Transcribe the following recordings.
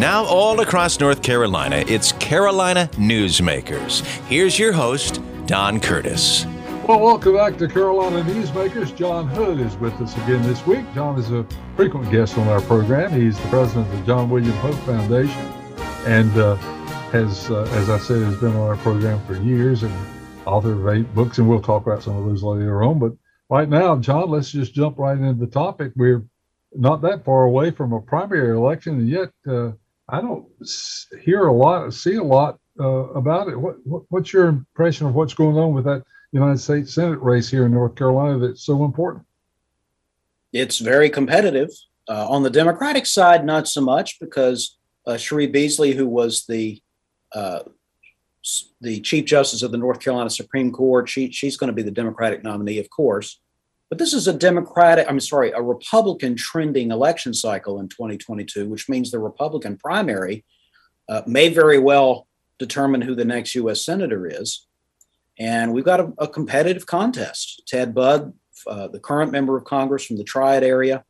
Now, all across North Carolina, it's Carolina Newsmakers. Here's your host, Don Curtis. Well, welcome back to Carolina Newsmakers. John Hood is with us again this week. John is a frequent guest on our program. He's the president of the John William Pope Foundation and uh, has, uh, as I said, has been on our program for years and author of eight books. And we'll talk about some of those later on. But right now, John, let's just jump right into the topic. We're not that far away from a primary election, and yet uh, I don't hear a lot, see a lot uh, about it. What, what, what's your impression of what's going on with that United States Senate race here in North Carolina that's so important? It's very competitive. Uh, on the Democratic side, not so much because uh, Beasley, who was the uh, the Chief Justice of the North Carolina Supreme Court, she, she's going to be the Democratic nominee, of course. But this is a Democratic, I'm sorry, a Republican trending election cycle in 2022, which means the Republican primary uh, may very well determine who the next U.S. Senator is. And we've got a, a competitive contest. Ted Budd, uh, the current member of Congress from the Triad area,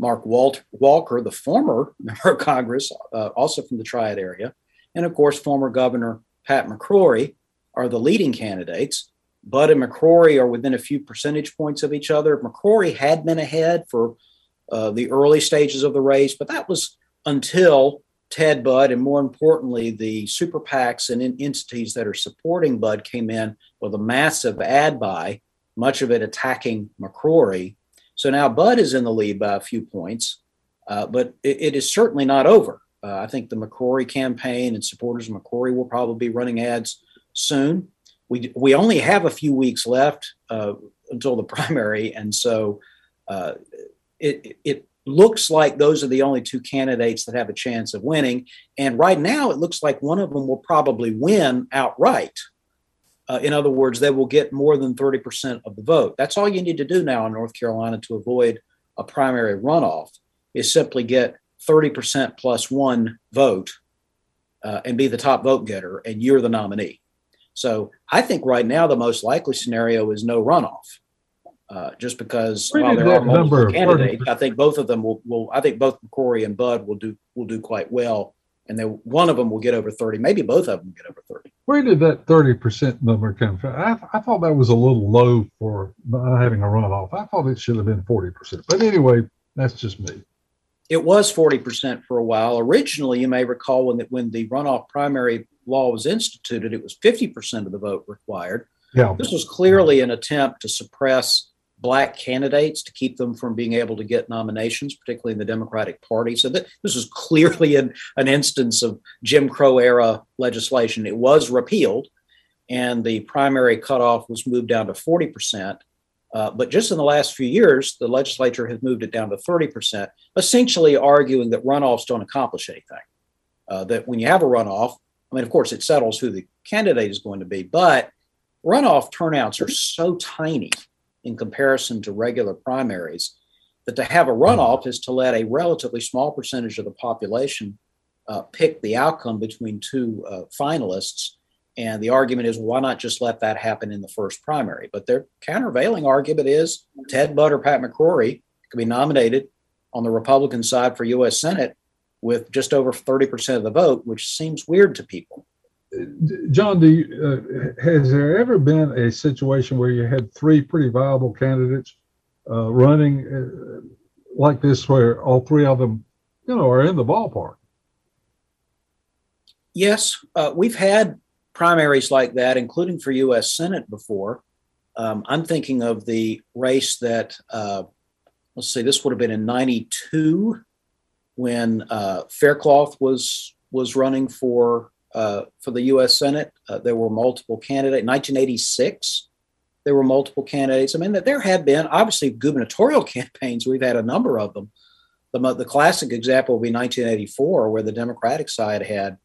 Mark Walt- Walker, the former member of Congress, uh, also from the Triad area, and of course, former Governor Pat McCrory are the leading candidates. Budd and McCrory are within a few percentage points of each other. McCrory had been ahead for uh, the early stages of the race, but that was until Ted Budd and more importantly, the super PACs and entities that are supporting Budd came in with a massive ad buy, much of it attacking McCrory. So now Budd is in the lead by a few points, uh, but it, it is certainly not over. Uh, I think the McCrory campaign and supporters of McCrory will probably be running ads soon we we only have a few weeks left uh, until the primary, and so uh, it it looks like those are the only two candidates that have a chance of winning. And right now, it looks like one of them will probably win outright. Uh, in other words, they will get more than 30% of the vote. That's all you need to do now in North Carolina to avoid a primary runoff is simply get 30% plus one vote uh, and be the top vote getter, and you're the nominee. So I think right now the most likely scenario is no runoff. Uh, just because Where while there are multiple candidates, I think both of them will, will. I think both McCrory and Budd will do will do quite well, and then one of them will get over thirty. Maybe both of them get over thirty. Where did that 30% number come from? I, I thought that was a little low for not having a runoff. I thought it should have been 40%. But anyway, that's just me. It was forty percent for a while. Originally, you may recall when the, when the runoff primary law was instituted, it was fifty percent of the vote required. Yeah. This was clearly an attempt to suppress black candidates to keep them from being able to get nominations, particularly in the Democratic Party. So th- this was clearly an, an instance of Jim Crow era legislation. It was repealed, and the primary cutoff was moved down to 40%. Uh, but just in the last few years, the legislature has moved it down to 30%, essentially arguing that runoffs don't accomplish anything. Uh, that when you have a runoff, I mean, of course, it settles who the candidate is going to be, but runoff turnouts are so tiny in comparison to regular primaries that to have a runoff is to let a relatively small percentage of the population uh, pick the outcome between two uh, finalists. And the argument is, why not just let that happen in the first primary? But their countervailing argument is Ted Budd or Pat McCrory could be nominated on the Republican side for U.S. Senate with just over 30% of the vote, which seems weird to people. John, do you, uh, has there ever been a situation where you had three pretty viable candidates uh, running uh, like this, where all three of them, you know, are in the ballpark? Yes, uh, we've had primaries like that, including for U.S. Senate before. Um, I'm thinking of the race that, uh, let's see, this would have been in '92 when uh, Faircloth was was running for uh, for the U.S. Senate. Uh, there were multiple candidates. 1986, there were multiple candidates. I mean, there have been obviously gubernatorial campaigns. We've had a number of them. The, the classic example would be 1984, where the Democratic side had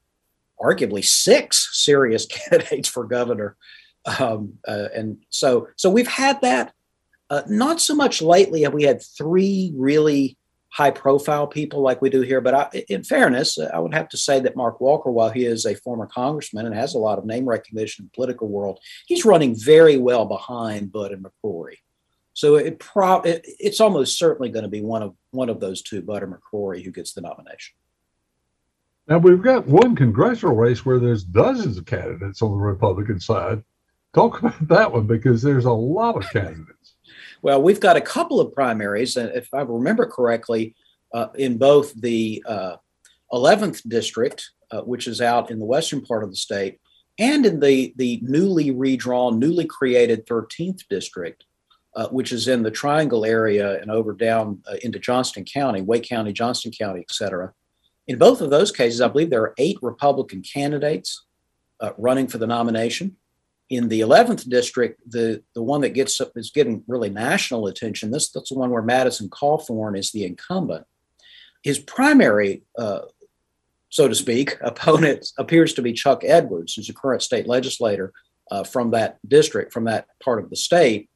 arguably six serious candidates for governor. Um, uh, and so, so we've had that. Uh, not so much lately have we had three really high profile people like we do here. But I, in fairness, I would have to say that Mark Walker, while he is a former congressman and has a lot of name recognition in the political world, he's running very well behind Budd and McCrory. So it pro- it, it's almost certainly going to be one of one of those two, Budd or McCrory, who gets the nomination. Now we've got one congressional race where there's dozens of candidates on the Republican side. Talk about that one because there's a lot of candidates. Well, we've got a couple of primaries, and if I remember correctly, uh, in both the uh, 11th district, uh, which is out in the western part of the state, and in the, the newly redrawn, newly created 13th district, uh, which is in the Triangle area and over down uh, into Johnston County, Wake County, Johnston County, et cetera. In both of those cases, I believe there are eight Republican candidates uh, running for the nomination. In the 11th district, the, the one that gets is getting really national attention. This that's the one where Madison Cawthorn is the incumbent. His primary, uh, so to speak, opponent appears to be Chuck Edwards, who's a current state legislator uh, from that district, from that part of the state.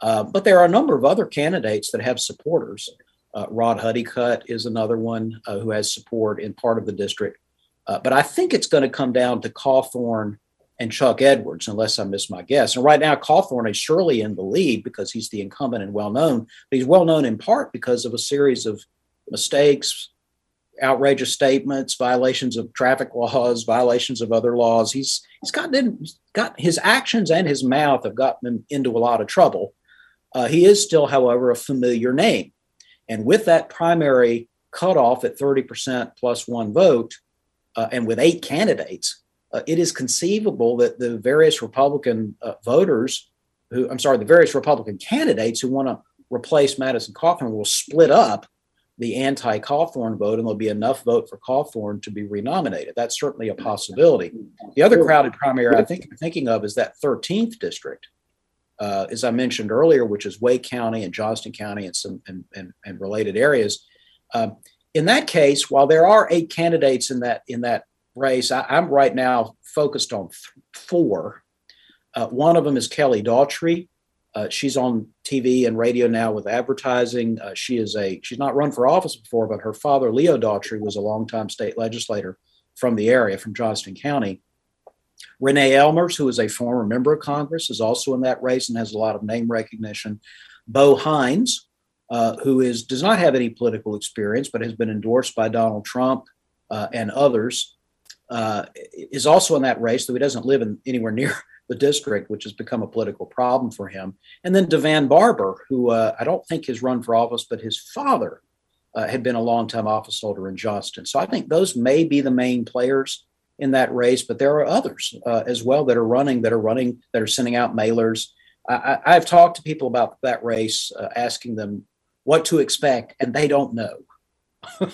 Uh, but there are a number of other candidates that have supporters. Uh, Rod Honeycutt is another one uh, who has support in part of the district. Uh, but I think it's going to come down to Cawthorn and Chuck Edwards, unless I miss my guess. And right now, Cawthorn is surely in the lead because he's the incumbent and well known. But he's well known in part because of a series of mistakes, outrageous statements, violations of traffic laws, violations of other laws. He's he's gotten got his actions and his mouth have gotten him into a lot of trouble. Uh, he is still, however, a familiar name. And with that primary cutoff at 30% plus one vote, uh, and with eight candidates, uh, it is conceivable that the various Republican uh, voters who, I'm sorry, the various Republican candidates who want to replace Madison Cawthorn will split up the anti Cawthorn vote, and there'll be enough vote for Cawthorn to be renominated. That's certainly a possibility. The other crowded primary I think I'm thinking of is that 13th district, uh, as I mentioned earlier, which is Wake County and Johnston County and some and, and, and related areas. Um, in that case, while there are eight candidates in that in that race, I, am right now focused on th- four. Uh, one of them is Kelly Daughtry. Uh, she's on TV and radio now with advertising. Uh, she is a she's not run for office before, but her father Leo Daughtry was a longtime state legislator from the area, from Johnston County. Renee Ellmers, who is a former member of Congress, is also in that race and has a lot of name recognition. Bo Hines, uh, who is does not have any political experience but has been endorsed by Donald Trump uh, and others, uh, is also in that race, though he doesn't live in anywhere near the district, which has become a political problem for him. And then DeVan Barbour, who uh, I don't think has run for office, but his father uh, had been a longtime office holder in Johnston. So I think those may be the main players in that race, but there are others uh, as well that are running, that are running, that are sending out mailers. I, have talked to people about that race, uh, asking them what to expect, and they don't know.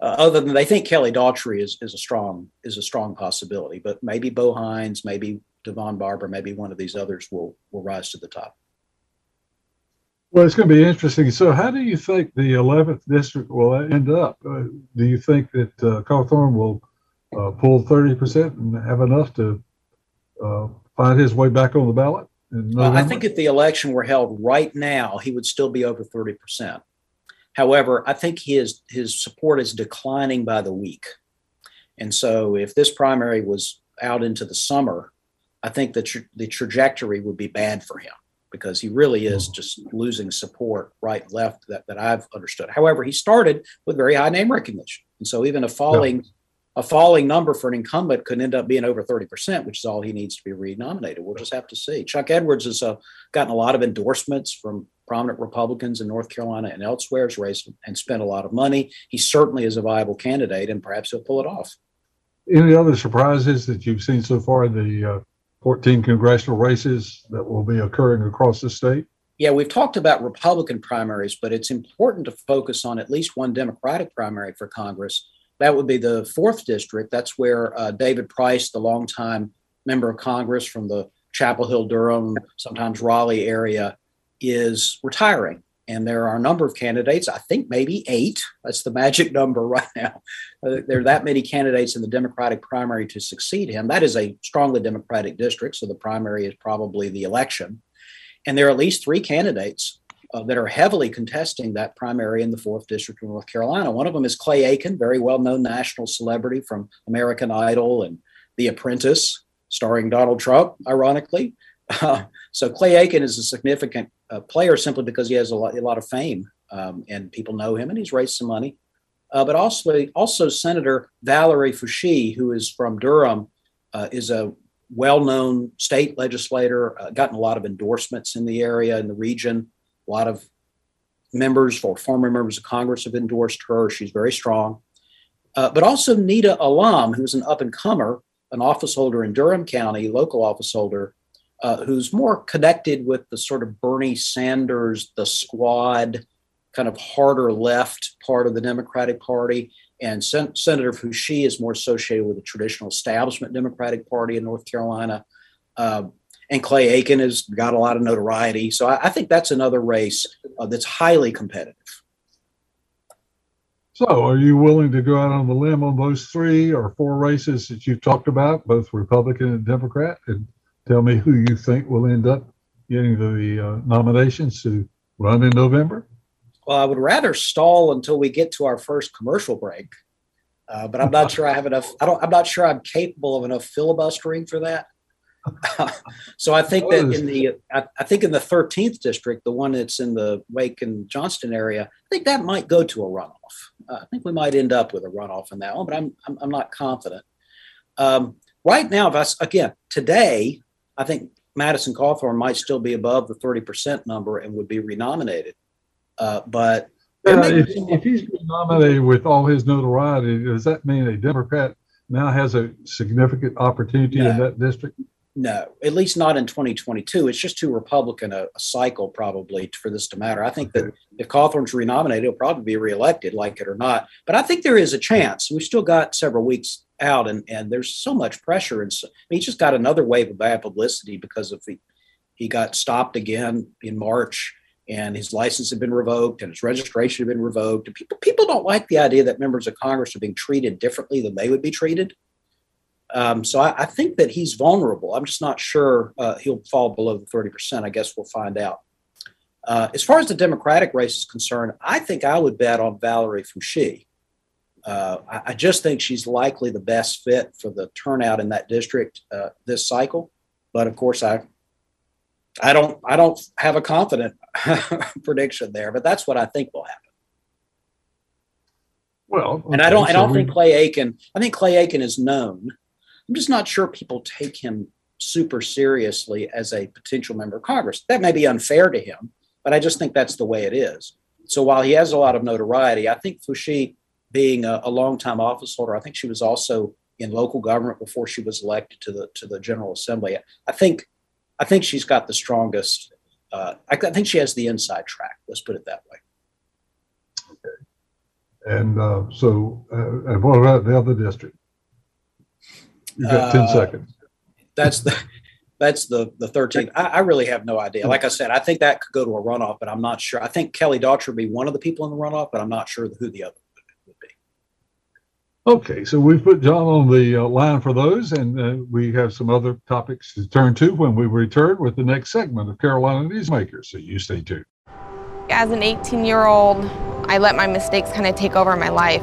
Uh, other than they think Kelly Daughtry is, is a strong is a strong possibility, but maybe Bo Hines, maybe DeVan Barbour, maybe one of these others will will rise to the top. Well, it's going to be interesting. So, how do you think the 11th district will end up? Uh, do you think that uh, Cawthorn will uh, pull 30% and have enough to uh, find his way back on the ballot? Well, I think if the election were held right now, he would still be over 30%. However, I think his his support is declining by the week. And so if this primary was out into the summer, I think the, tra- the trajectory would be bad for him because he really is just losing support right and left that, that I've understood. However, he started with very high name recognition. And so even a falling. A falling number for an incumbent could end up being over 30%, which is all he needs to be renominated. We'll just have to see. Chuck Edwards has uh, gotten a lot of endorsements from prominent Republicans in North Carolina and elsewhere, has raised and spent a lot of money. He certainly is a viable candidate, and perhaps he'll pull it off. Any other surprises that you've seen so far in the uh, 14 congressional races that will be occurring across the state? Yeah, we've talked about Republican primaries, but it's important to focus on at least one Democratic primary for Congress. That would be the fourth district. That's where uh, David Price, the longtime member of Congress from the Chapel Hill, Durham, sometimes Raleigh area, is retiring. And there are a number of candidates, I think maybe eight. That's the magic number right now. Uh, there are that many candidates in the Democratic primary to succeed him. That is a strongly Democratic district, so the primary is probably the election. And there are at least three candidates uh, that are heavily contesting that primary in the fourth district of North Carolina. One of them is Clay Aiken, very well known national celebrity from American Idol and The Apprentice, starring Donald Trump, ironically. Uh, so Clay Aiken is a significant uh, player simply because he has a lot, a lot of fame um, and people know him and he's raised some money. uh, but also also Senator Valerie Foushee, who is from Durham, uh, is a well-known state legislator, uh, gotten a lot of endorsements in the area in the region. A lot of members or former members of Congress have endorsed her. She's very strong. Uh, but also Nida Allam, who's an up and comer, an office holder in Durham County, local office holder, uh, who's more connected with the sort of Bernie Sanders, the squad, kind of harder left part of the Democratic Party. And Sen- Senator Foushee is more associated with the traditional establishment Democratic Party in North Carolina. Uh, and Clay Aiken has got a lot of notoriety. So I, I think that's another race uh, that's highly competitive. So, are you willing to go out on the limb on those three or four races that you've talked about, both Republican and Democrat, and tell me who you think will end up getting the uh, nominations to run in November? Well, I would rather stall until we get to our first commercial break, uh, but I'm not sure I have enough. I don't. I'm not sure I'm capable of enough filibustering for that. So I think that in the I, I, think in the 13th district, the one that's in the Wake and Johnston area, I think that might go to a runoff. Uh, I think we might end up with a runoff in that one, but I'm I'm, I'm not confident. Um, right now, if I, again today, I think Madison Cawthorn might still be above the 30% number and would be renominated. Uh, but uh, if, if he's nominated with all his notoriety, does that mean a Democrat now has a significant opportunity no, in that district? No, at least not in 2022. It's just too Republican a, a cycle probably for this to matter. I think that if Cawthorn's renominated, he'll probably be reelected, like it or not. But I think there is a chance. We've still got several weeks out, and and there's so much pressure, and so, I mean, he just got another wave of bad publicity because of the he got stopped again in March and his license had been revoked and his registration had been revoked. And people people don't like the idea that members of Congress are being treated differently than they would be treated. Um, so I, I, think that he's vulnerable. I'm just not sure uh, he'll fall below the 30%. I guess we'll find out. Uh, as far as the Democratic race is concerned, I think I would bet on Valerie Foushee. Uh, I, I, just think she's likely the best fit for the turnout in that district uh, this cycle. But of course, I I don't I don't have a confident prediction there, but that's what I think will happen. Well, okay, and I don't I don't think Clay Aiken. I think Clay Aiken is known. I'm just not sure people take him super seriously as a potential member of Congress. That may be unfair to him, but I just think that's the way it is. So while he has a lot of notoriety, I think Foushee, being a, a longtime office holder, I think she was also in local government before she was elected to the to the General Assembly. I think I think she's got the strongest. Uh, I, I, think she has the inside track. Let's put it that way. Okay. And uh, so, uh, and what about the other district? You got ten uh, seconds. That's the that's the the thirteenth. I, I, really have no idea. Like I said, I think that could go to a runoff, but I'm not sure. I think Kelly Daughtry would be one of the people in the runoff, but I'm not sure who the other. Would be. Okay, so we've put John on the uh, line for those, and uh, we have some other topics to turn to when we return with the next segment of Carolina Newsmakers. So you stay tuned. As an 18 year old, I let my mistakes kind of take over my life.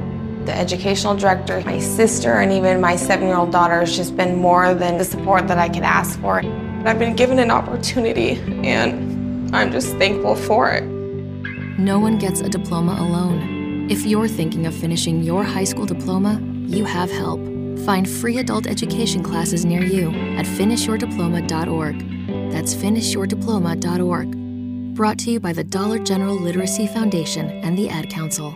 The educational director, my sister, and even my seven year old daughter has just been more than the support that I could ask for. I've been given an opportunity, and I'm just thankful for it. No one gets a diploma alone. If you're thinking of finishing your high school diploma, you have help. Find free adult education classes near you at finishyourdiploma.org. That's finishyourdiploma.org. Brought to you by the Dollar General Literacy Foundation and the Ad Council.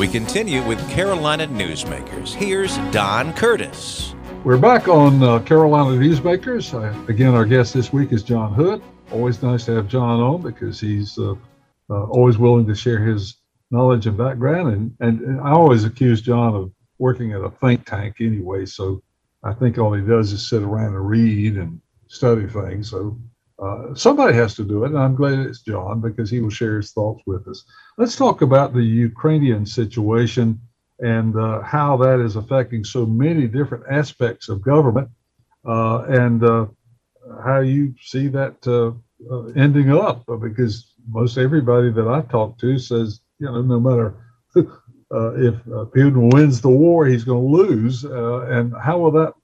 We continue with Carolina Newsmakers. Here's Don Curtis. We're back on uh, Carolina Newsmakers. Again, our guest this week is John Hood. Always nice to have John on because he's uh, uh always willing to share his knowledge and background. And, and, and I always accuse John of working at a think tank anyway. So I think all he does is sit around and read and study things. So uh, somebody has to do it, and I'm glad it's John because he will share his thoughts with us. Let's talk about the Ukrainian situation and uh, how that is affecting so many different aspects of government, uh, and uh, how you see that uh, ending up. Because most everybody that I talk to says, you know, no matter if Putin wins the war, he's going to lose, and how will that,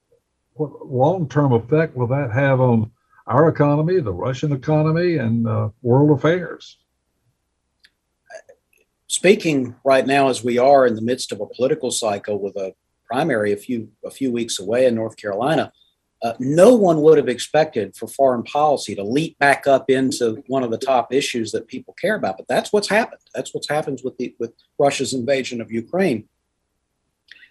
what long-term effect will that have on our economy, the Russian economy, and uh, world affairs. Speaking right now, as we are in the midst of a political cycle with a primary a few a few weeks away in North Carolina, uh, no one would have expected for foreign policy to leap back up into one of the top issues that people care about. But that's what's happened. That's what's happened with the with Russia's invasion of Ukraine.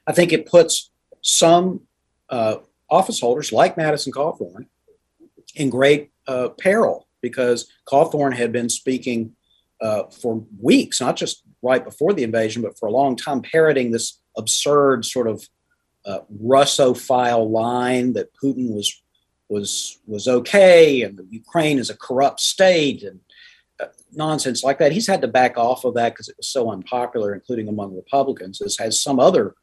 I think it puts some uh, office holders like Madison Cawthorn in great uh, peril because Cawthorn had been speaking uh, for weeks, not just right before the invasion, but for a long time, parroting this absurd sort of uh, Russophile line that Putin was was was okay, and Ukraine is a corrupt state, and uh, nonsense like that. He's had to back off of that because it was so unpopular, including among Republicans, as has some other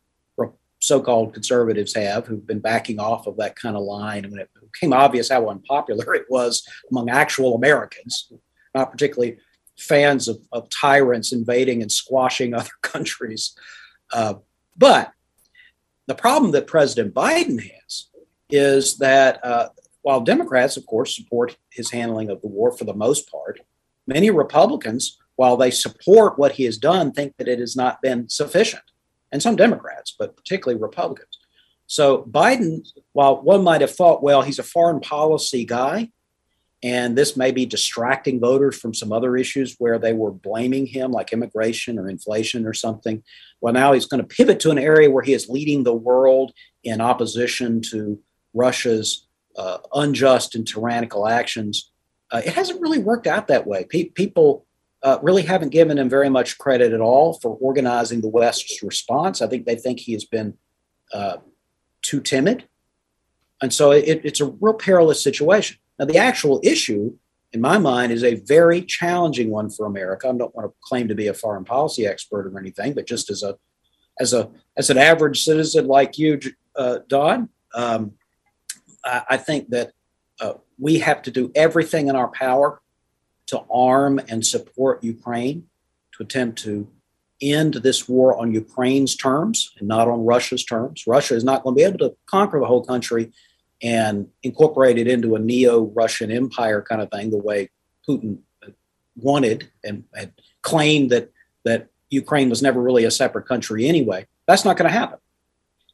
so-called conservatives have who've been backing off of that kind of line when it became obvious how unpopular it was among actual americans not particularly fans of, of tyrants invading and squashing other countries uh, but the problem that president biden has is that uh, while democrats of course support his handling of the war for the most part many republicans while they support what he has done think that it has not been sufficient and some Democrats, but particularly Republicans. So Biden, while one might have thought, well, he's a foreign policy guy, and this may be distracting voters from some other issues where they were blaming him, like immigration or inflation or something. Well, now he's going to pivot to an area where he is leading the world in opposition to Russia's uh, unjust and tyrannical actions. Uh, it hasn't really worked out that way. Pe- people uh, really haven't given him very much credit at all for organizing the West's response. I think they think he has been uh, too timid. And so it, it's a real perilous situation. Now, the actual issue, in my mind, is a very challenging one for America. I don't want to claim to be a foreign policy expert or anything, but just as a as a as an average citizen like you, uh, Don, um, I, I, think that uh, we have to do everything in our power to arm and support Ukraine to attempt to end this war on Ukraine's terms and not on Russia's terms. Russia is not going to be able to conquer the whole country and incorporate it into a neo Russian empire kind of thing, the way Putin wanted and had claimed that, that Ukraine was never really a separate country anyway. That's not going to happen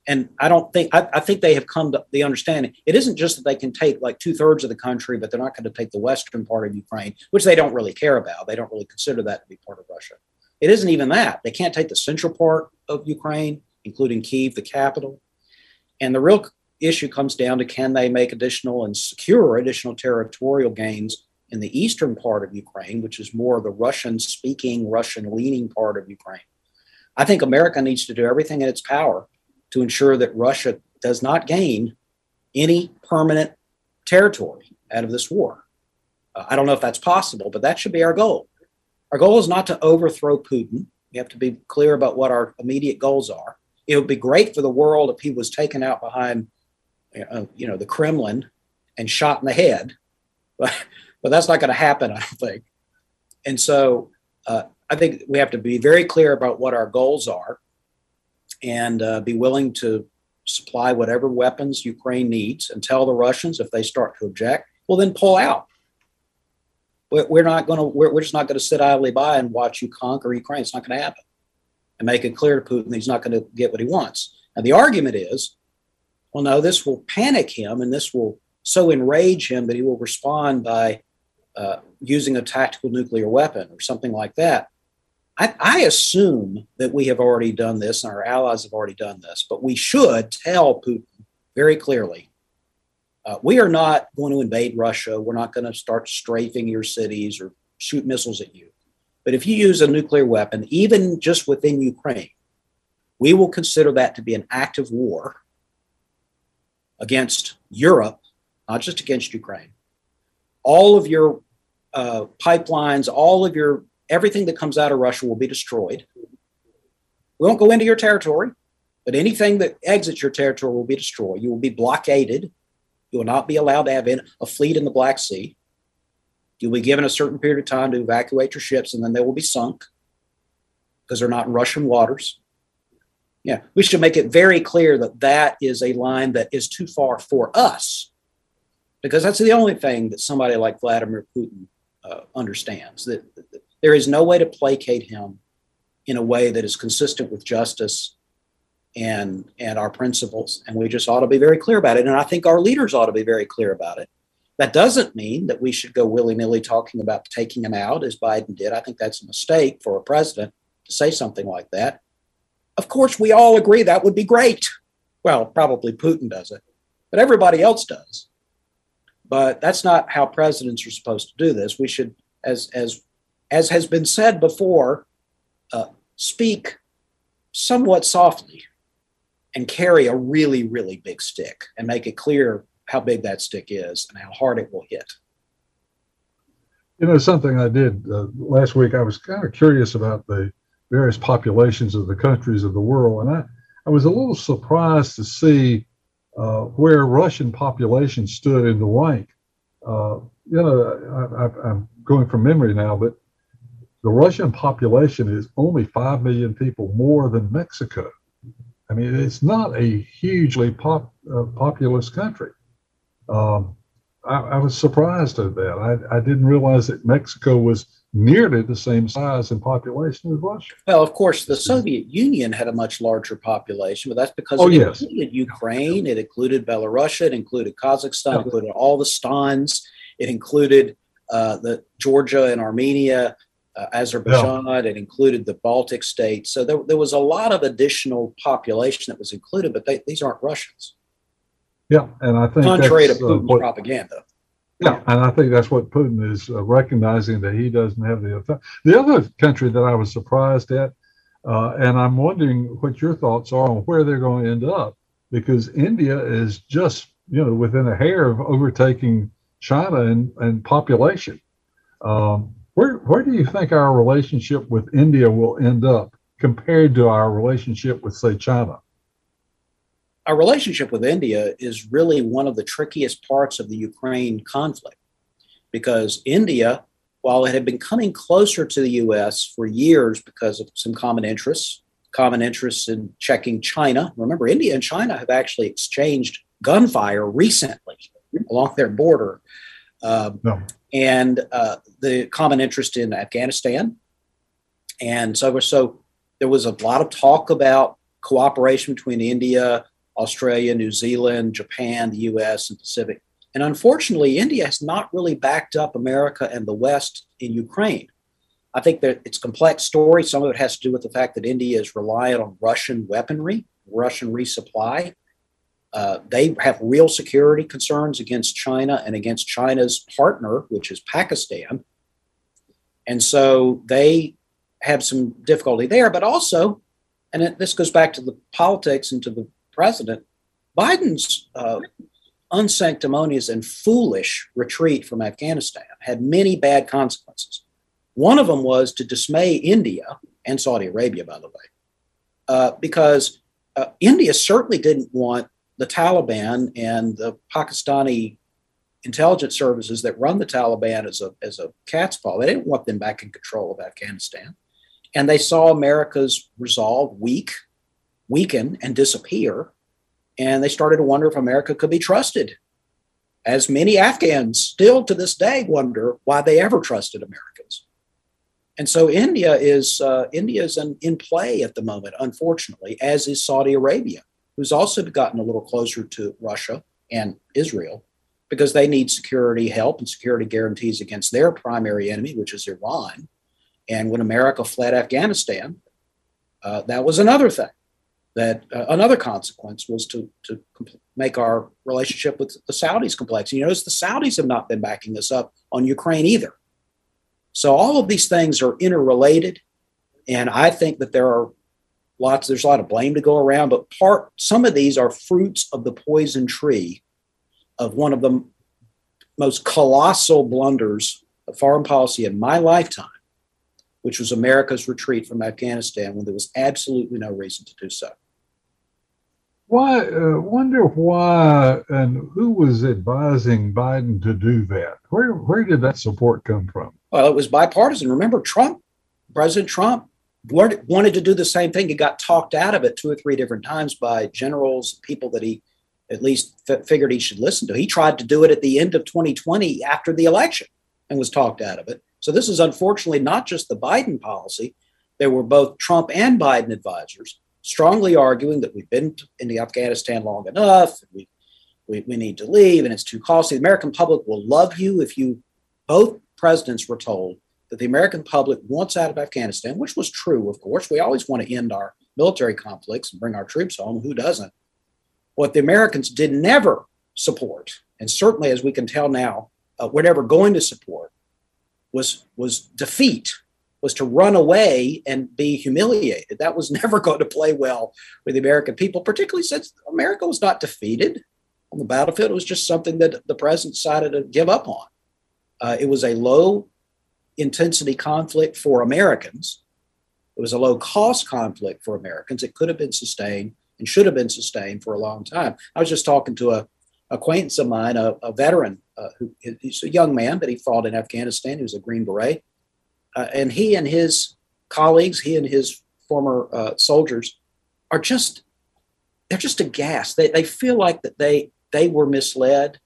and I don't think I, I, think they have come to the understanding. It isn't just that they can take like two thirds of the country, but they're not going to take the western part of Ukraine, which they don't really care about. They don't really consider that to be part of Russia. It isn't even that they can't take the central part of Ukraine, including Kiev, the capital. And the real issue comes down to can they make additional and secure additional territorial gains in the eastern part of Ukraine, which is more the Russian speaking, Russian leaning part of Ukraine. I think America needs to do everything in its power to ensure that Russia does not gain any permanent territory out of this war. Uh, I don't know if that's possible, but that should be our goal. Our goal is not to overthrow Putin. We have to be clear about what our immediate goals are. It would be great for the world if he was taken out behind, uh, you know, the Kremlin and shot in the head, but but that's not going to happen, I don't think. And so uh, I think we have to be very clear about what our goals are and uh, be willing to supply whatever weapons Ukraine needs and tell the Russians if they start to object, well, then pull out. We're not going to, we're just not going to sit idly by and watch you conquer Ukraine. It's not going to happen. And make it clear to Putin that he's not going to get what he wants. And the argument is, well, no, this will panic him and this will so enrage him that he will respond by uh, using a tactical nuclear weapon or something like that. I, I, assume that we have already done this and our allies have already done this, but we should tell Putin very clearly uh, we are not going to invade Russia. We're not going to start strafing your cities or shoot missiles at you. But if you use a nuclear weapon, even just within Ukraine, we will consider that to be an act of war against Europe, not just against Ukraine. All of your uh, pipelines, all of your everything that comes out of Russia will be destroyed. We won't go into your territory, but anything that exits your territory will be destroyed. You will be blockaded. You will not be allowed to have a fleet in the Black Sea. You'll be given a certain period of time to evacuate your ships, and then they will be sunk because they're not in Russian waters. Yeah, we should make it very clear that that is a line that is too far for us, because that's the only thing that somebody like Vladimir Putin uh, understands. That, that there is no way to placate him in a way that is consistent with justice and and our principles and we just ought to be very clear about it. And i think our leaders ought to be very clear about it. That doesn't mean that we should go willy-nilly talking about taking him out as biden did. I think that's a mistake for a president to say something like that. Of course we all agree that would be great. Well probably putin does it but everybody else does. But that's not how presidents are supposed to do this. We should as as as has been said before, uh, speak somewhat softly and carry a really, really big stick and make it clear how big that stick is and how hard it will hit. You know, something I did uh, last week, I was kind of curious about the various populations of the countries of the world. And I, I was a little surprised to see uh, where Russian population stood in the rank. Uh, you know, I, am going from memory now, but the Russian population is only 5 million people more than Mexico. I mean, it's not a hugely pop, uh, populous country. Um, I, I, was surprised at that. I, I, didn't realize that Mexico was nearly the same size in population as Russia. Well, of course, the Soviet Union had a much larger population, but that's because oh, it yes. included Ukraine, it included Belarus, it included Kazakhstan, it included all the stans, it included uh, the Georgia and Armenia, uh, Azerbaijan. Yeah. It included the Baltic states. So there, there was a lot of additional population that was included, but they, these aren't Russians. Yeah, and I think contrary to uh, Putin's uh, what, propaganda. Yeah, and I think that's what Putin is uh, recognizing that he doesn't have the effect. The other country that I was surprised at, uh, and I'm wondering what your thoughts are on where they're going to end up, because India is just you know within a hair of overtaking China in, in population. Um, where, do you think our relationship with India will end up compared to our relationship with, say, China? Our relationship with India is really one of the trickiest parts of the Ukraine conflict because India, while it had been coming closer to the US for years because of some common interests, common interests in checking China. Remember, India and China have actually exchanged gunfire recently along their border. Um, no and uh, the common interest in Afghanistan. And so, so there was a lot of talk about cooperation between India, Australia, New Zealand, Japan, the US, and Pacific. And unfortunately, India has not really backed up America and the West in Ukraine. I think that it's a complex story. Some of it has to do with the fact that India is reliant on Russian weaponry, Russian resupply. Uh, they have real security concerns against China and against China's partner, which is Pakistan. And so they have some difficulty there. But also, and it, this goes back to the politics and to the president, Biden's uh, unsanctimonious and foolish retreat from Afghanistan had many bad consequences. One of them was to dismay India and Saudi Arabia, by the way, uh, because uh, India certainly didn't want the Taliban and the Pakistani intelligence services that run the Taliban as a, as a cat's paw. They didn't want them back in control of Afghanistan. And they saw America's resolve weak, weaken, and disappear. And they started to wonder if America could be trusted. As many Afghans still to this day wonder why they ever trusted Americans. And so India is uh, India is in, in play at the moment, unfortunately, as is Saudi Arabia who's also gotten a little closer to Russia and Israel because they need security help and security guarantees against their primary enemy, which is Iran. And when America fled Afghanistan, uh, that was another thing. That uh, another consequence was to to make our relationship with the Saudis complex. And you notice the Saudis have not been backing us up on Ukraine either. So all of these things are interrelated, and I think that there are lots. There's a lot of blame to go around, but part some of these are fruits of the poison tree of one of the most colossal blunders of foreign policy in my lifetime, which was America's retreat from Afghanistan when there was absolutely no reason to do so. Why? Uh, wonder why and who was advising Biden to do that? Where where did that support come from? Well, it was bipartisan. Remember, Trump, President Trump, wanted to do the same thing. He got talked out of it two or three different times by generals, people that he at least f- figured he should listen to. He tried to do it at the end of 2020 after the election and was talked out of it. So this is unfortunately not just the Biden policy. There were both Trump and Biden advisors strongly arguing that we've been in the Afghanistan long enough. We, we, we need to leave and it's too costly. The American public will love you if you both presidents were told that the American public wants out of Afghanistan, which was true, of course. We always want to end our military conflicts and bring our troops home. Who doesn't? What the Americans did never support, and certainly as we can tell now, uh, were never going to support, was was defeat, was to run away and be humiliated. That was never going to play well with the American people, particularly since America was not defeated on the battlefield. It was just something that the president decided to give up on. Uh, it was a low intensity conflict for Americans. It was a low cost conflict for Americans. It could have been sustained and should have been sustained for a long time. I was just talking to a acquaintance of mine, a, a veteran uh, who he's a young man, but he fought in Afghanistan. He was a Green Beret, uh, and he and his colleagues, he and his former uh, soldiers, are just they're just aghast. They they feel like that they they were misled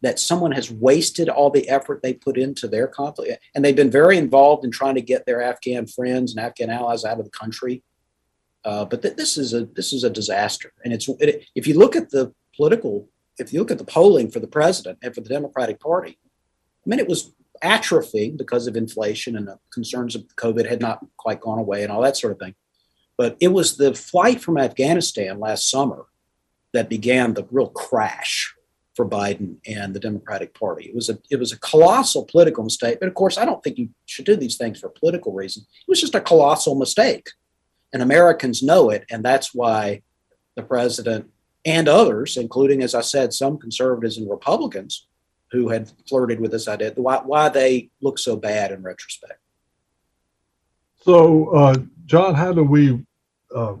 that someone has wasted all the effort they put into their conflict. And they've been very involved in trying to get their Afghan friends and Afghan allies out of the country. Uh, but th- this is a this is a disaster. And it's it, if you look at the political, if you look at the polling for the president and for the Democratic Party, I mean, it was atrophying because of inflation and the concerns of COVID had not quite gone away and all that sort of thing. But it was the flight from Afghanistan last summer that began the real crash for Biden and the Democratic Party. It was a it was a colossal political mistake. But of course, I don't think you should do these things for political reasons. It was just a colossal mistake. And Americans know it, and that's why the president and others, including, as I said, some conservatives and Republicans who had flirted with this idea, why, why they look so bad in retrospect. So, uh, John, how do we uh,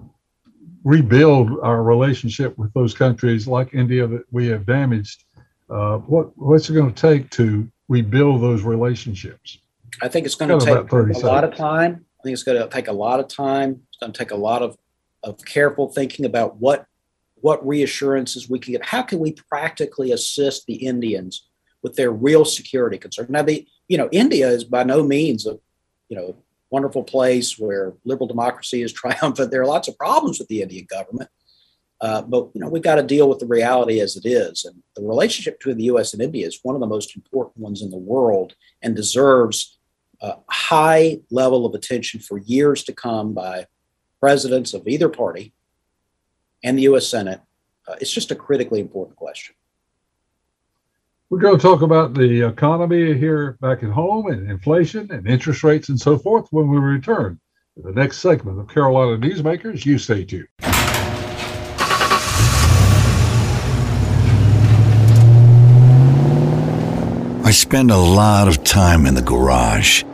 rebuild our relationship with those countries like India that we have damaged. Uh, what what's it going to take to rebuild those relationships? I think it's going to take a seconds. lot of time. I think it's going to take a lot of time. It's going to take a lot of, of careful thinking about what what reassurances we can get. How can we practically assist the Indians with their real security concerns? Now, the you know India is by no means a you know wonderful place where liberal democracy is triumphant. There are lots of problems with the Indian government, uh, but you know we've got to deal with the reality as it is. And the relationship between the U.S. and India is one of the most important ones in the world and deserves a high level of attention for years to come by presidents of either party and the U.S. Senate. Uh, it's just a critically important question. We're going to talk about the economy here back at home and inflation and interest rates and so forth when we return to the next segment of Carolina Newsmakers. You stay tuned. I spend a lot of time in the garage,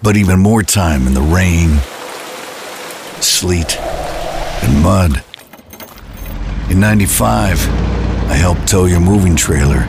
but even more time in the rain, sleet, and mud. In 95, I helped tow your moving trailer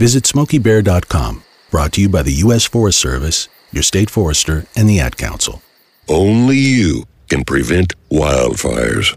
Visit SmokeyBear.com, brought to you by the U.S. Forest Service your state forester, and the Ad Council. Only you can prevent wildfires.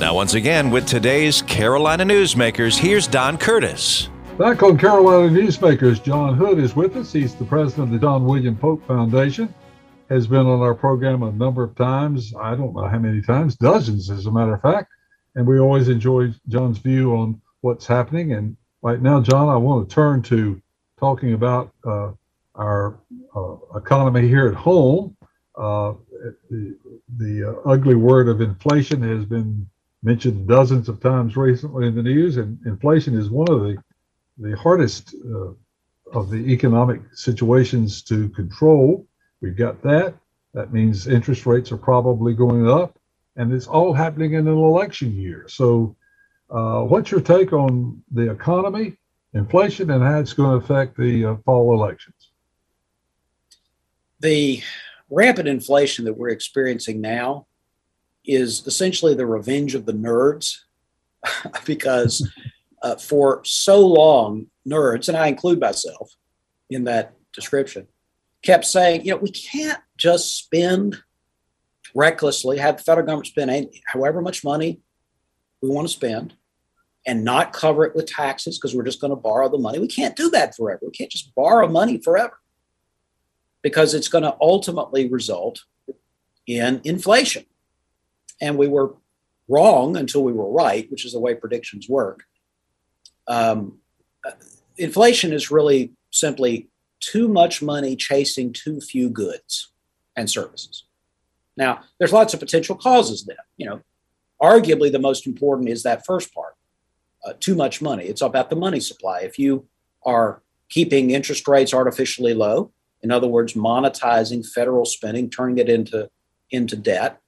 Now, once again, with today's Carolina Newsmakers, here's Don Curtis. Back on Carolina Newsmakers, John Hood is with us. He's the president of the John William Pope Foundation. Has been on our program a number of times. I don't know how many times, dozens, as a matter of fact. And we always enjoy John's view on what's happening. And right now, John, I want to turn to talking about uh, our uh, economy here at home. Uh, the, the uh, ugly word of inflation has been mentioned dozens of times recently in the news, and inflation is one of the the hardest uh, of the economic situations to control. We've got that. That means interest rates are probably going up, and it's all happening in an election year. So, uh, what's your take on the economy, inflation, and how it's going to affect the uh, fall elections? The rampant inflation that we're experiencing now is essentially the revenge of the nerds because uh, for so long, nerds, and I include myself in that description, kept saying, you know, we can't just spend recklessly, have the federal government spend however much money we want to spend and not cover it with taxes because we're just going to borrow the money. We can't do that forever. We can't just borrow money forever because it's going to ultimately result in inflation. And we were wrong until we were right, which is the way predictions work um, inflation is really simply too much money chasing too few goods and services. Now, there's lots of potential causes then. You know, arguably the most important is that first part uh, too much money. It's about the money supply. If you are keeping interest rates artificially low, in other words, monetizing federal spending, turning it into, into debt,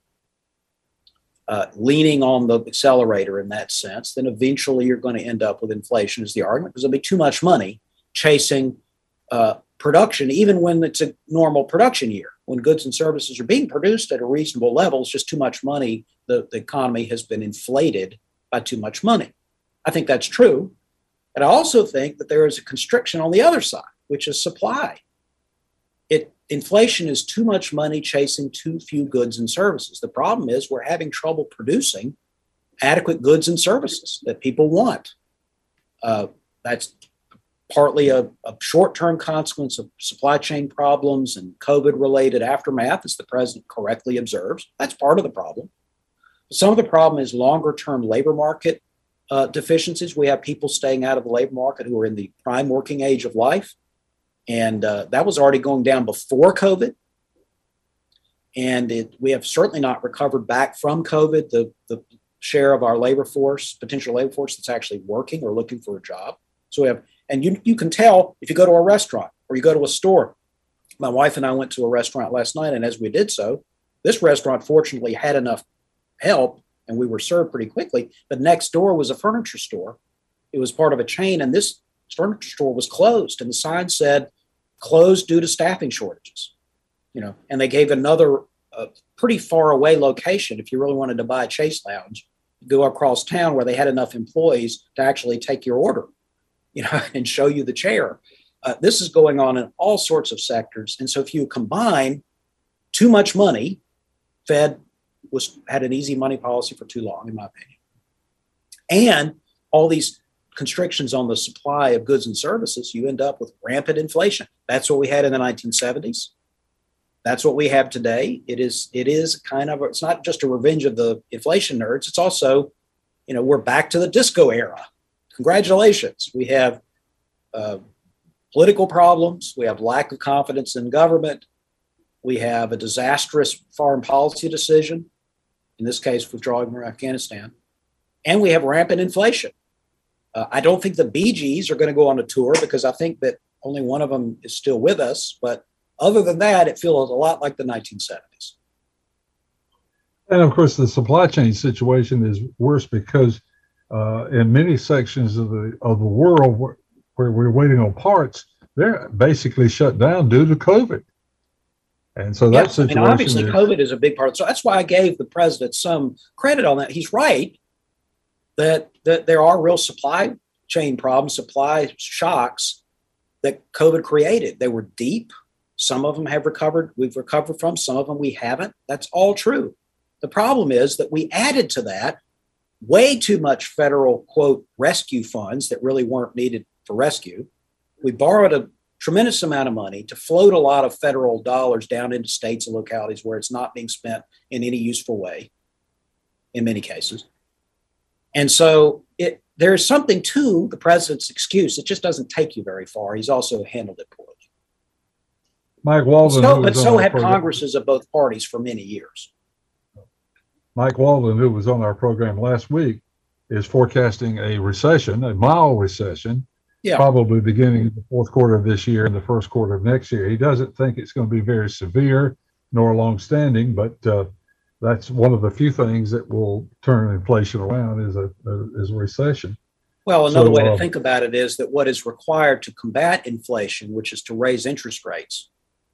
uh, leaning on the accelerator in that sense, then eventually you're going to end up with inflation, is the argument, because there'll be too much money chasing uh, production, even when it's a normal production year. When goods and services are being produced at a reasonable level, it's just too much money. The, the economy has been inflated by too much money. I think that's true. But I also think that there is a constriction on the other side, which is supply. Inflation is too much money chasing too few goods and services. The problem is we're having trouble producing adequate goods and services that people want. Uh, that's partly a, a short term consequence of supply chain problems and COVID related aftermath, as the president correctly observes. That's part of the problem. Some of the problem is longer term labor market uh, deficiencies. We have people staying out of the labor market who are in the prime working age of life and uh, that was already going down before COVID. And it, we have certainly not recovered back from COVID the, the share of our labor force, potential labor force that's actually working or looking for a job. So we have, and you, you can tell if you go to a restaurant or you go to a store. My wife and I went to a restaurant last night, and as we did so, this restaurant fortunately had enough help and we were served pretty quickly. But next door was a furniture store. It was part of a chain, and this furniture store was closed, and the sign said closed due to staffing shortages. You know, and they gave another uh, pretty far away location if you really wanted to buy a chaise lounge, go across town where they had enough employees to actually take your order, you know, and show you the chair. Uh, this is going on in all sorts of sectors, and so if you combine too much money, Fed was had an easy money policy for too long, in my opinion, and all these constrictions on the supply of goods and services, you end up with rampant inflation. That's what we had in the 1970s. That's what we have today. It is it is kind of it's not just a revenge of the inflation nerds. It's also, you know, we're back to the disco era. Congratulations. We have uh, political problems. We have lack of confidence in government. We have a disastrous foreign policy decision, in this case, withdrawing from Afghanistan, and we have rampant inflation. Uh, I don't think the Bee Gees are going to go on a tour because I think that only one of them is still with us. But Other than that, it feels a lot like the 1970s. And of course, the supply chain situation is worse because uh, in many sections of the of the world where, where we're waiting on parts, they're basically shut down due to COVID. And so that situation. I mean, obviously, is, COVID is a big part. So that's why I gave the president some credit on that. He's right that that there are real supply chain problems, supply shocks that COVID created. They were deep. Some of them have recovered. We've recovered from. Some of them we haven't. That's all true. The problem is that we added to that way too much federal quote rescue funds that really weren't needed for rescue. We borrowed a tremendous amount of money to float a lot of federal dollars down into states and localities where it's not being spent in any useful way in many cases. And so it there is something to the president's excuse. It just doesn't take you very far. He's also handled it poorly. Mike Walden. So, but so have Congresses of both parties for many years. Mike Walden, who was on our program last week, is forecasting a recession, a mild recession, yeah. probably beginning in the fourth quarter of this year and the first quarter of next year. He doesn't think it's going to be very severe nor long-standing, but uh, that's one of the few things that will turn inflation around is a, a is a recession. Well, another so, way to uh, think about it is that what is required to combat inflation, which is to raise interest rates.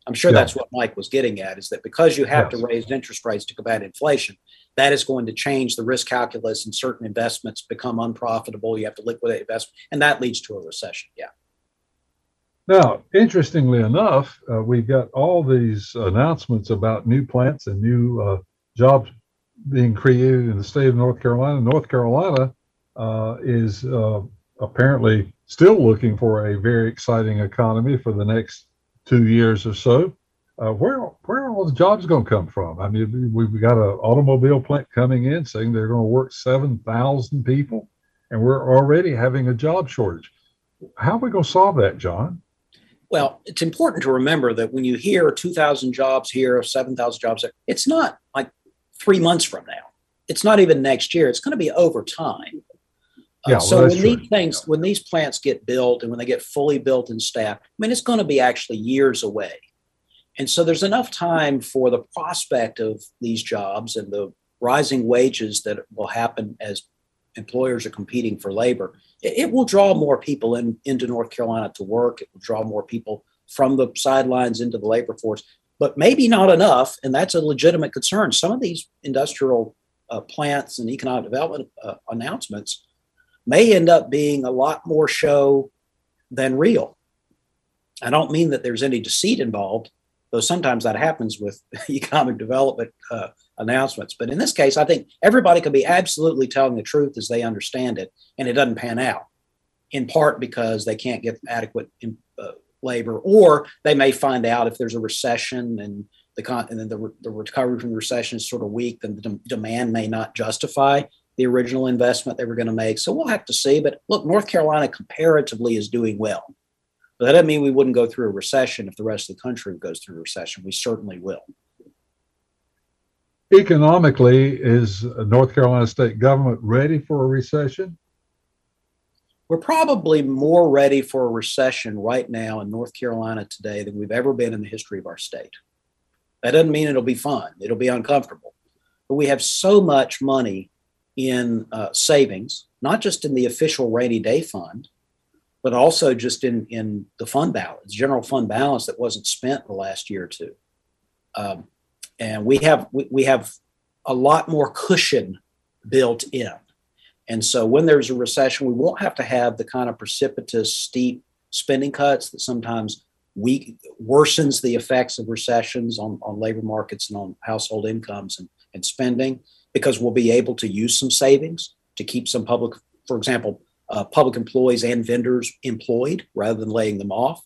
I'm sure yeah. that's what Mike was getting at, is that because you have yes. to raise interest rates to combat inflation, that is going to change the risk calculus and certain investments become unprofitable. You have to liquidate investment, and that leads to a recession. Yeah. Now, interestingly enough, uh, we've got all these announcements about new plants and new uh, jobs being created in the state of North Carolina. North Carolina uh, is uh, apparently still looking for a very exciting economy for the next two years or so. Uh, where where are all the jobs going to come from? I mean, we've got an automobile plant coming in saying they're going to work seven thousand people, and we're already having a job shortage. How are we going to solve that, John? Well, it's important to remember that when you hear 2,000 jobs here, 7,000 jobs there, it's not like three months from now. It's not even next year. It's going to be over time. Uh, yeah, uh, so when true. these things, yeah. when these plants get built and when they get fully built and staffed, I mean, it's going to be actually years away. And so there's enough time for the prospect of these jobs and the rising wages that will happen as employers are competing for labor. It, it will draw more people in, into North Carolina to work. It will draw more people from the sidelines into the labor force but maybe not enough. And that's a legitimate concern. Some of these industrial uh, plants and economic development uh, announcements may end up being a lot more show than real. I don't mean that there's any deceit involved, though sometimes that happens with economic development uh, announcements. But in this case, I think everybody can be absolutely telling the truth as they understand it, and it doesn't pan out, in part because they can't get adequate uh, labor, or they may find out if there's a recession and the con- and then the, the recovery from the recession is sort of weak, then the de- demand may not justify the original investment they were going to make. So we'll have to see. But look, North Carolina comparatively is doing well. But that doesn't mean we wouldn't go through a recession if the rest of the country goes through a recession. We certainly will. Economically, is North Carolina state government ready for a recession? We're probably more ready for a recession right now in North Carolina today than we've ever been in the history of our state. That doesn't mean it'll be fun, it'll be uncomfortable. But we have so much money in uh, savings, not just in the official rainy day fund, but also just in, in the fund balance, general fund balance that wasn't spent the last year or two. Um, and we have we, we have a lot more cushion built in. And so when there's a recession, we won't have to have the kind of precipitous, steep spending cuts that sometimes we worsens the effects of recessions on, on labor markets and on household incomes and, and spending because we'll be able to use some savings to keep some public, for example, uh, public employees and vendors employed rather than laying them off,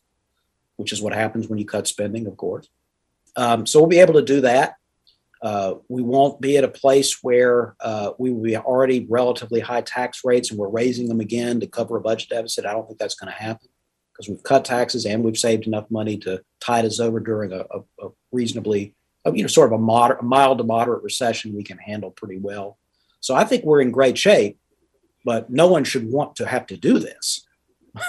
which is what happens when you cut spending, of course. Um, so we'll be able to do that. Uh, we won't be at a place where uh, we will be already relatively high tax rates and we're raising them again to cover a budget deficit. I don't think that's going to happen because we've cut taxes and we've saved enough money to tide us over during a, a, a reasonably, you know, sort of a, moderate, mild to moderate recession we can handle pretty well. So I think we're in great shape, but no one should want to have to do this.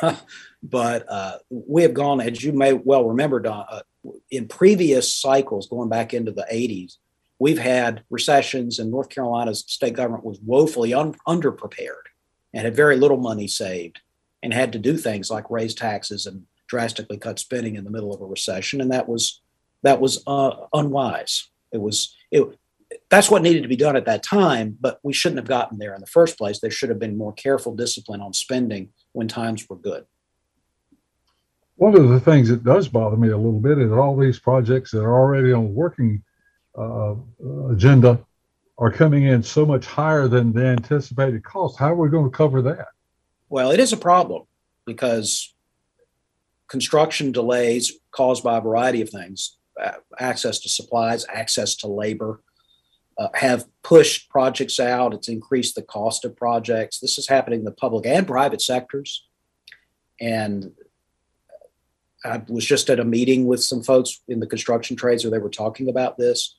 but uh, we have gone, as you may well remember, Don, uh, in previous cycles, going back into the 80s, we've had recessions, and North Carolina's state government was woefully un- underprepared and had very little money saved and had to do things like raise taxes and drastically cut spending in the middle of a recession. And that was that was uh, unwise. It was it, that's what needed to be done at that time, but we shouldn't have gotten there in the first place. There should have been more careful discipline on spending when times were good. One of the things that does bother me a little bit is all these projects that are already on working uh, agenda are coming in so much higher than the anticipated cost. How are we going to cover that? Well, it is a problem because construction delays caused by a variety of things access to supplies, access to labor, uh, have pushed projects out. It's increased the cost of projects. This is happening in the public and private sectors. And I was just at a meeting with some folks in the construction trades where they were talking about this.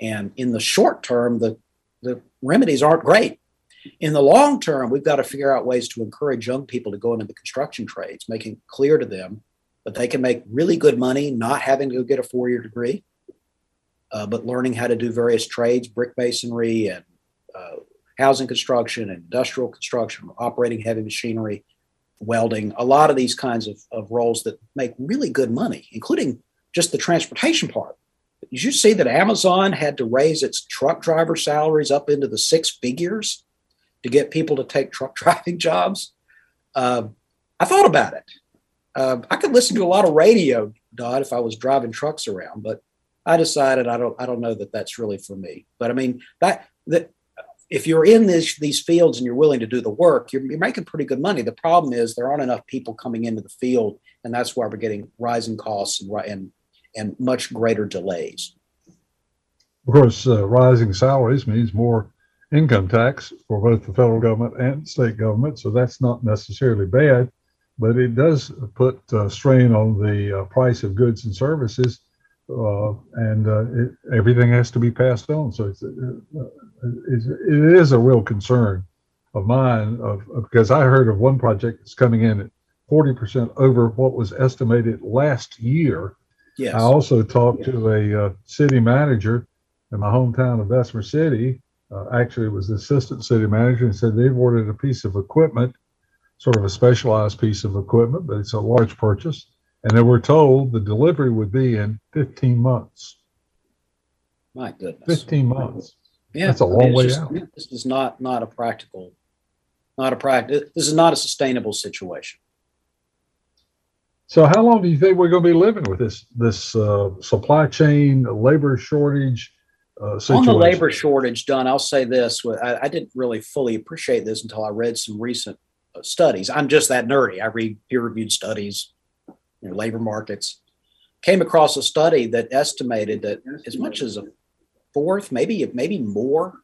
And in the short term, the, the remedies aren't great. In the long term, we've got to figure out ways to encourage young people to go into the construction trades, making clear to them that they can make really good money not having to get a four year degree uh, but learning how to do various trades, brick masonry and uh, housing construction and industrial construction, operating heavy machinery, welding, a lot of these kinds of, of roles that make really good money, including just the transportation part. Did you see that Amazon had to raise its truck driver salaries up into the six figures to get people to take truck driving jobs? Uh, I thought about it. Uh, I could listen to a lot of radio, Don, if I was driving trucks around, but I decided I don't I don't know that that's really for me. But I mean that that if you're in this, these fields and you're willing to do the work, you're, you're making pretty good money. The problem is there aren't enough people coming into the field, and that's why we're getting rising costs and and and much greater delays. Of course, uh, rising salaries means more income tax for both the federal government and state government, so that's not necessarily bad, but it does put uh, strain on the uh, price of goods and services uh, and uh, it, everything has to be passed on. So uh, it's, it is a real concern of mine of, of, because I heard of one project that's coming in at 40% over what was estimated last year. Yes. I also talked to a uh, city manager in my hometown of Bessemer City. Uh, actually, it was the assistant city manager and said they've ordered a piece of equipment, sort of a specialized piece of equipment, but it's a large purchase and they were told the delivery would be in 15 months. My goodness. 15 months. Yeah. That's a long I mean, way just, out. This is not not a practical, not a practice. This is not a sustainable situation. So, how long do you think we're going to be living with this this uh, supply chain labor shortage uh, situation? On the labor shortage, Don, I'll say this: I, I didn't really fully appreciate this until I read some recent uh, studies. I'm just that nerdy. I read peer-reviewed studies you know, labor markets, came across a study that estimated that as much as a fourth, maybe maybe more,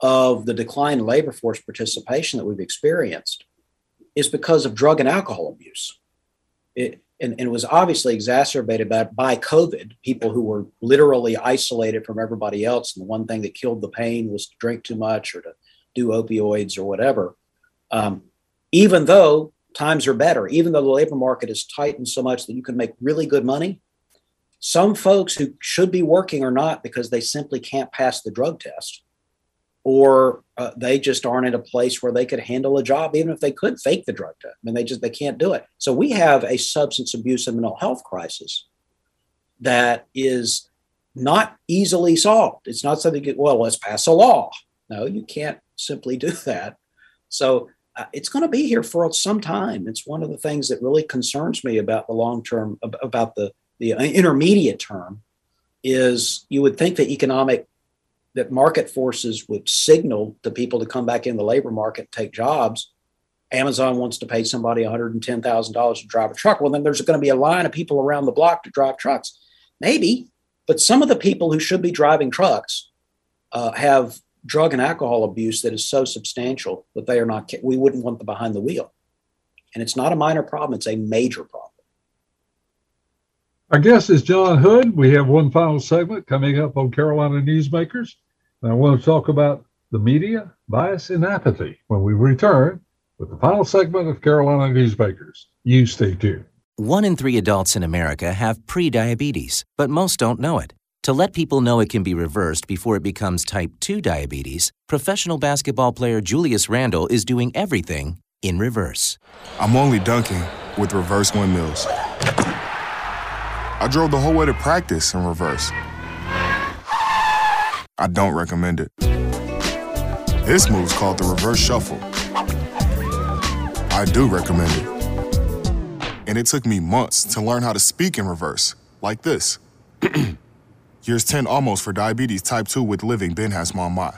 of the decline in labor force participation that we've experienced is because of drug and alcohol abuse. It, and, and, it was obviously exacerbated by, by COVID, people who were literally isolated from everybody else. And the one thing that killed the pain was to drink too much or to do opioids or whatever. Um, even though times are better, even though the labor market is tightened so much that you can make really good money. Some folks who should be working are not because they simply can't pass the drug test, or uh, they just aren't in a place where they could handle a job, even if they could fake the drug test. I mean, they just they can't do it. So we have a substance abuse and mental health crisis that is not easily solved. It's not something. You, well, let's pass a law. No, you can't simply do that. So uh, it's going to be here for some time. It's one of the things that really concerns me about the long term, about the the intermediate term, is you would think that economic that market forces would signal to people to come back in the labor market, and take jobs. Amazon wants to pay somebody $110,000 to drive a truck. Well, then there's going to be a line of people around the block to drive trucks. Maybe, but some of the people who should be driving trucks uh, have drug and alcohol abuse that is so substantial that they are not, we wouldn't want them behind the wheel. And it's not a minor problem, it's a major problem. Our guest is John Hood. We have one final segment coming up on Carolina Newsmakers. And I want to talk about the media, bias, and apathy when we return with the final segment of Carolina Newsmakers. You stay tuned. One in three adults in America have prediabetes, but most don't know it. To let people know it can be reversed before it becomes type 2 diabetes, professional basketball player Julius Randle is doing everything in reverse. I'm only dunking with reverse windmills. I drove the whole way to practice in reverse. I don't recommend it. This move's called the reverse shuffle. I do recommend it. And it took me months to learn how to speak in reverse, like this. Years 10 almost for diabetes type 2 with living Ben has mom my.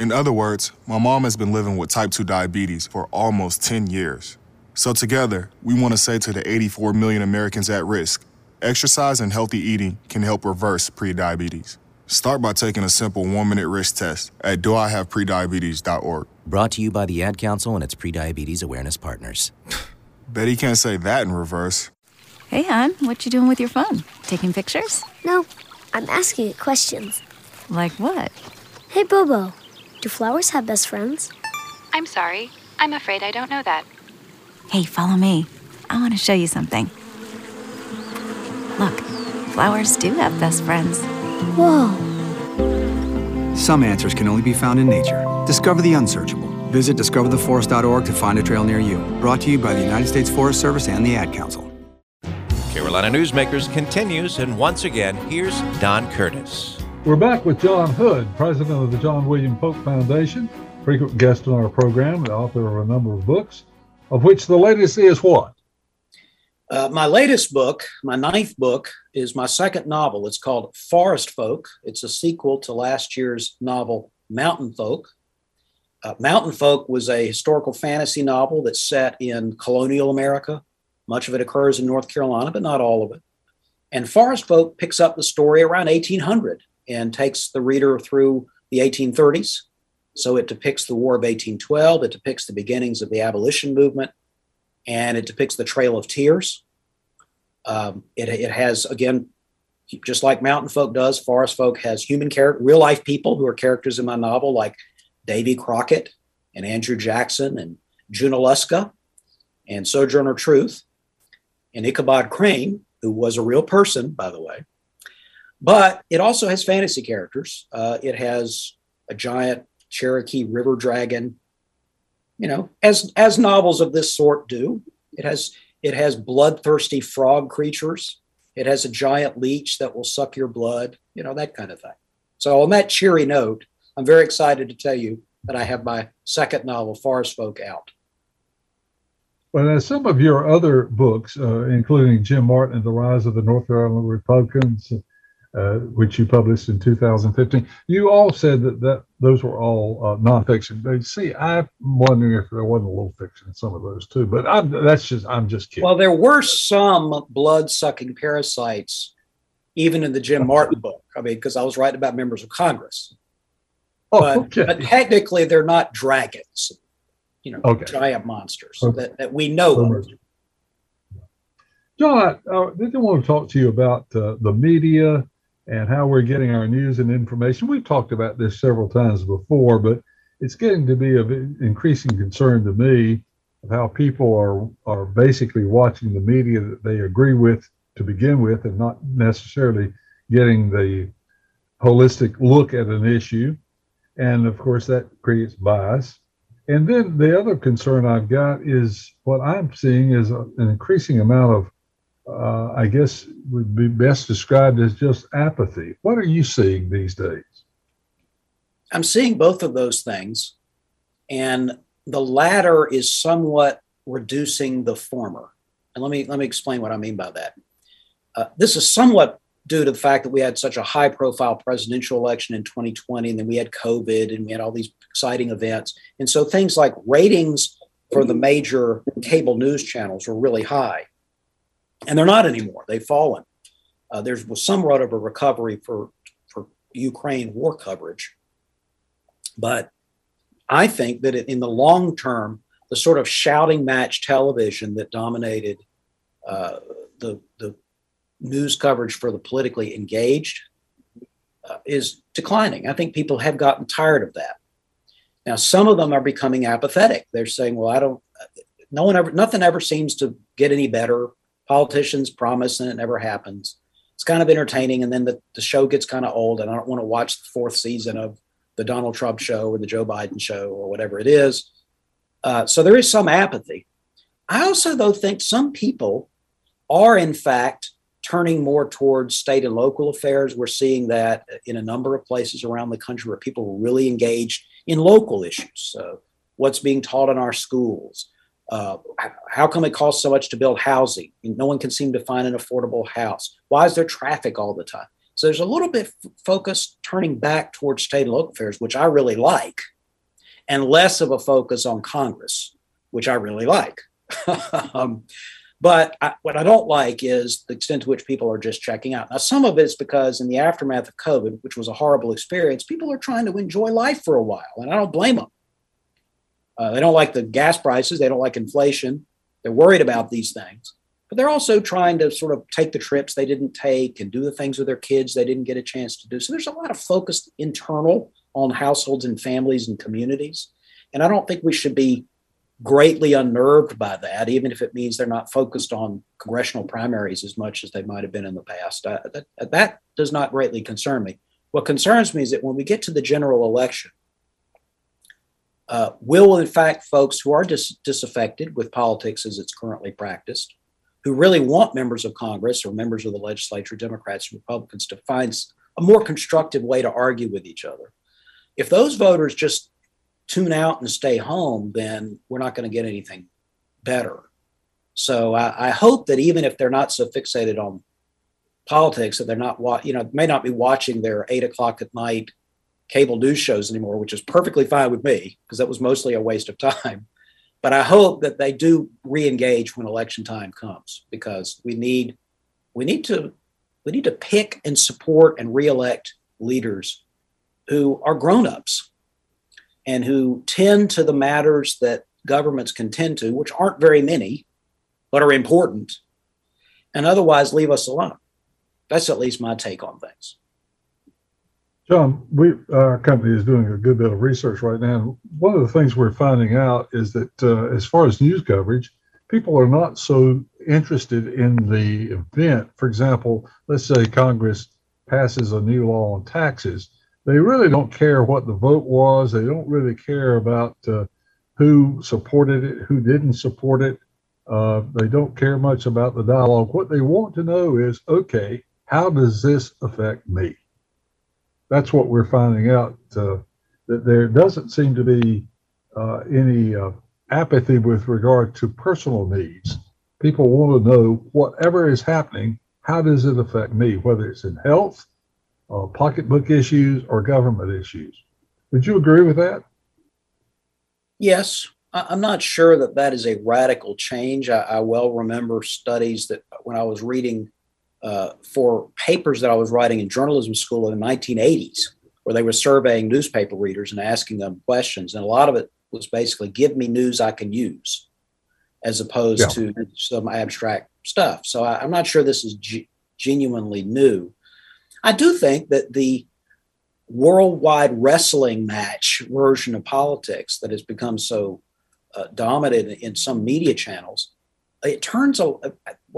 In other words, my mom has been living with type 2 diabetes for almost 10 years. So together, we want to say to the 84 million Americans at risk, exercise and healthy eating can help reverse prediabetes. Start by taking a simple one-minute risk test at doihaveprediabetes.org. Brought to you by the Ad Council and its prediabetes awareness partners. Bet he can't say that in reverse. Hey, hon, what you doing with your phone? Taking pictures? No, I'm asking it questions. Like what? Hey, Bobo, do flowers have best friends? I'm sorry. I'm afraid I don't know that. Hey, follow me. I want to show you something. Look, flowers do have best friends. Whoa. Some answers can only be found in nature. Discover the unsearchable. Visit discovertheforest.org to find a trail near you. Brought to you by the United States Forest Service and the Ad Council. Carolina Newsmakers continues, and once again, here's Don Curtis. We're back with John Hood, president of the John William Pope Foundation, frequent guest on our program, the author of a number of books, of which the latest is what? Uh, my latest book, my ninth book, is my second novel. It's called Forest Folk. It's a sequel to last year's novel Mountain Folk. Uh, Mountain Folk was a historical fantasy novel that's set in colonial America. Much of it occurs in North Carolina, but not all of it. And Forest Folk picks up the story around 1800 and takes the reader through the 1830s. So it depicts the War of 1812, it depicts the beginnings of the abolition movement, and it depicts the Trail of Tears. Um, it, it has, again, just like Mountain Folk does, Forest Folk has human character, real life people who are characters in my novel, like Davy Crockett and Andrew Jackson and Junaluska and Sojourner Truth and Ichabod Crane, who was a real person, by the way. But it also has fantasy characters. Uh, it has a giant Cherokee river dragon, you know, as as novels of this sort do. It has it has bloodthirsty frog creatures. It has a giant leech that will suck your blood, you know, that kind of thing. So on that cheery note, I'm very excited to tell you that I have my second novel, Forest Folk, out. Well, as some of your other books, uh, including Jim Martin and the Rise of the North Carolina Republicans, uh, which you published in 2015, you all said that, that those were all uh, nonfiction. But see, I'm wondering if there wasn't a little fiction in some of those too. But I'm, that's just I'm just kidding. Well, there were some blood-sucking parasites, even in the Jim Martin book. I mean, because I was writing about members of Congress. Oh, but, okay. but technically, they're not dragons. You know, Okay. giant monsters Okay. that, that we know of. John, I uh, did want to talk to you about uh, the media and how we're getting our news and information. We've talked about this several times before, but it's getting to be of increasing concern to me of how people are are basically watching the media that they agree with to begin with, and not necessarily getting the holistic look at an issue. And of course, that creates bias. And then the other concern I've got is what I'm seeing is an increasing amount of, uh, I guess, would be best described as just apathy. What are you seeing these days? I'm seeing both of those things, and the latter is somewhat reducing the former. And let me let me explain what I mean by that. Uh, this is somewhat due to the fact that we had such a high-profile presidential election in 2020, and then we had COVID, and we had all these exciting events, and so things like ratings for the major cable news channels were really high, and they're not anymore. They've fallen. Uh, there was somewhat of a recovery for for Ukraine war coverage, but I think that in the long term, the sort of shouting match television that dominated uh, the the news coverage for the politically engaged uh, is declining. I think people have gotten tired of that. Now, some of them are becoming apathetic. They're saying, "Well, I don't. No one ever. Nothing ever seems to get any better. Politicians promise and it never happens. It's kind of entertaining, and then the, the show gets kind of old, and I don't want to watch the fourth season of the Donald Trump show or the Joe Biden show or whatever it is. Uh, so there is some apathy. I also, though, think some people are, in fact, turning more towards state and local affairs. We're seeing that in a number of places around the country where people are really engaged in local issues. So, what's being taught in our schools? Uh, how come it costs so much to build housing? No one can seem to find an affordable house. Why is there traffic all the time? So there's a little bit focus turning back towards state and local affairs, which I really like, and less of a focus on Congress, which I really like. um, but I, what I don't like is the extent to which people are just checking out. Now, some of it's because in the aftermath of COVID, which was a horrible experience, people are trying to enjoy life for a while, and I don't blame them. Uh, they don't like the gas prices, they don't like inflation, they're worried about these things but they're also trying to sort of take the trips they didn't take and do the things with their kids they didn't get a chance to do. So there's a lot of focus internal on households and families and communities. And I don't think we should be greatly unnerved by that, even if it means they're not focused on congressional primaries as much as they might have been in the past. Uh, that, that does not greatly concern me. What concerns me is that when we get to the general election, uh, will, in fact, folks who are dis- disaffected with politics as it's currently practiced, who really want members of Congress or members of the legislature, Democrats and Republicans, to find a more constructive way to argue with each other. If those voters just tune out and stay home, then we're not going to get anything better. So I, I, hope that even if they're not so fixated on politics, that they're not, you know, may not be watching their eight o'clock at night cable news shows anymore, which is perfectly fine with me because that was mostly a waste of time. But I hope that they do re-engage when election time comes because we need we need to we need to pick and support and re-elect leaders who are grown-ups and who tend to the matters that governments can tend to, which aren't very many, but are important, and otherwise leave us alone. That's at least my take on things. John, we our company is doing a good bit of research right now. One of the things we're finding out is that uh, as far as news coverage, people are not so interested in the event. For example, let's say Congress passes a new law on taxes. They really don't care what the vote was. They don't really care about uh, who supported it, who didn't support it. Uh, they don't care much about the dialogue. What they want to know is, okay, how does this affect me? That's what we're finding out uh, that there doesn't seem to be uh, any uh, apathy with regard to personal needs. People want to know whatever is happening, how does it affect me, whether it's in health, uh, pocketbook issues, or government issues. Would you agree with that? Yes. I'm not sure that that is a radical change. I, I well remember studies that when I was reading uh, for papers that I was writing in journalism school in the 1980s, where they were surveying newspaper readers and asking them questions. And a lot of it was basically give me news I can use, as opposed yeah. to some abstract stuff. So I, am not sure this is g- genuinely new. I do think that the worldwide wrestling match version of politics that has become so uh, dominant in some media channels it turns a,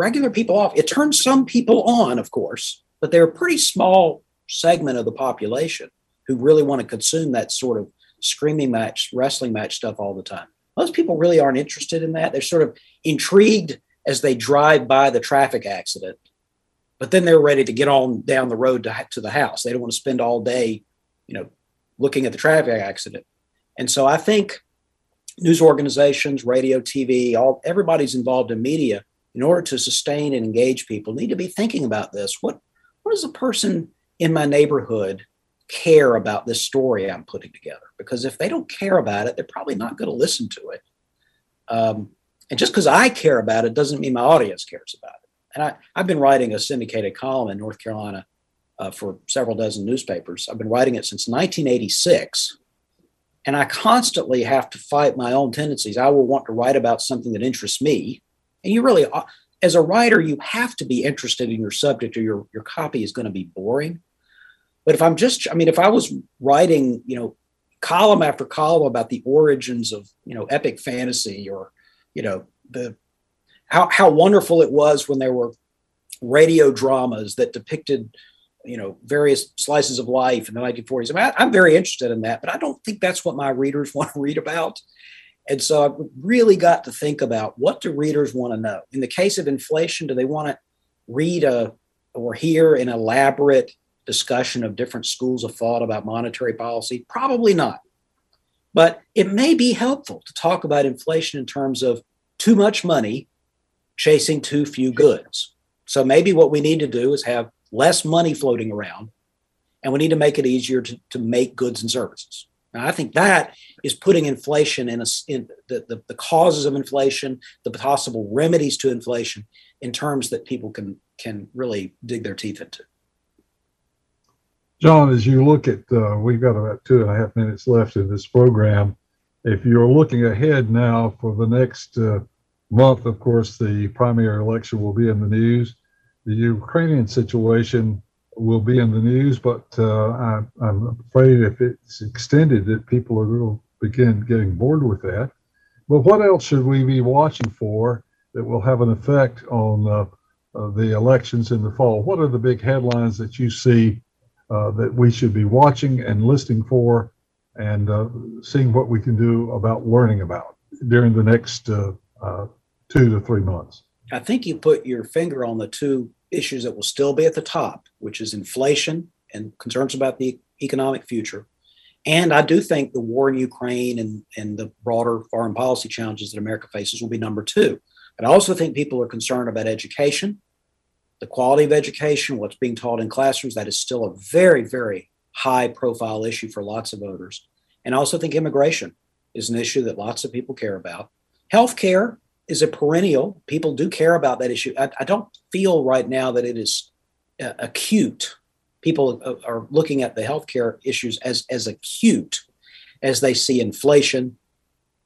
regular people off. It turns some people on, of course, but they're a pretty small segment of the population who really want to consume that sort of screaming match, wrestling match stuff all the time. Most people really aren't interested in that. They're sort of intrigued as they drive by the traffic accident, but then they're ready to get on down the road to, to the house. They don't want to spend all day, you know, looking at the traffic accident. And so I think news organizations, radio, TV, all everybody's involved in media in order to sustain and engage people need to be thinking about this. What what does a person in my neighborhood care about this story I'm putting together? Because if they don't care about it, they're probably not going to listen to it. Um, and just because I care about it doesn't mean my audience cares about it. And I, I've been writing a syndicated column in North Carolina uh, for several dozen newspapers. I've been writing it since 1986 and I constantly have to fight my own tendencies. I will want to write about something that interests me. And you really, uh, as a writer, you have to be interested in your subject or your, your copy is going to be boring. But if I'm just, I mean, if I was writing, you know, column after column about the origins of, you know, epic fantasy or, you know, the how, how wonderful it was when there were radio dramas that depicted you know various slices of life in the 1940s. I mean, I, am very interested in that, but I don't think that's what my readers want to read about. And so I've really got to think about what do readers want to know. In the case of inflation, do they want to read a or hear an elaborate discussion of different schools of thought about monetary policy? Probably not. But it may be helpful to talk about inflation in terms of too much money chasing too few goods. So maybe what we need to do is have less money floating around, and we need to make it easier to, to make goods and services. Now, I think that is putting inflation in, a, in the, the, the causes of inflation, the possible remedies to inflation in terms that people can can really dig their teeth into. John, as you look at, uh, we've got about two and a half minutes left in this program. If you're looking ahead now for the next uh, month, of course, the primary election will be in the news. The Ukrainian situation will be in the news, but uh, I, am afraid if it's extended, that people to begin getting bored with that. But what else should we be watching for that will have an effect on uh, uh, the elections in the fall? What are the big headlines that you see uh, that we should be watching and listening for and uh, seeing what we can do about learning about during the next two to three months? I think you put your finger on the two issues that will still be at the top, which is inflation and concerns about the economic future. And I do think the war in Ukraine and, and the broader foreign policy challenges that America faces will be number two. But I also think people are concerned about education, the quality of education, what's being taught in classrooms. That is still a very, very high profile issue for lots of voters. And I also think immigration is an issue that lots of people care about. Healthcare is a perennial. People do care about that issue. I, I don't feel right now that it is uh, acute. People uh, are looking at the healthcare issues as as acute as they see inflation,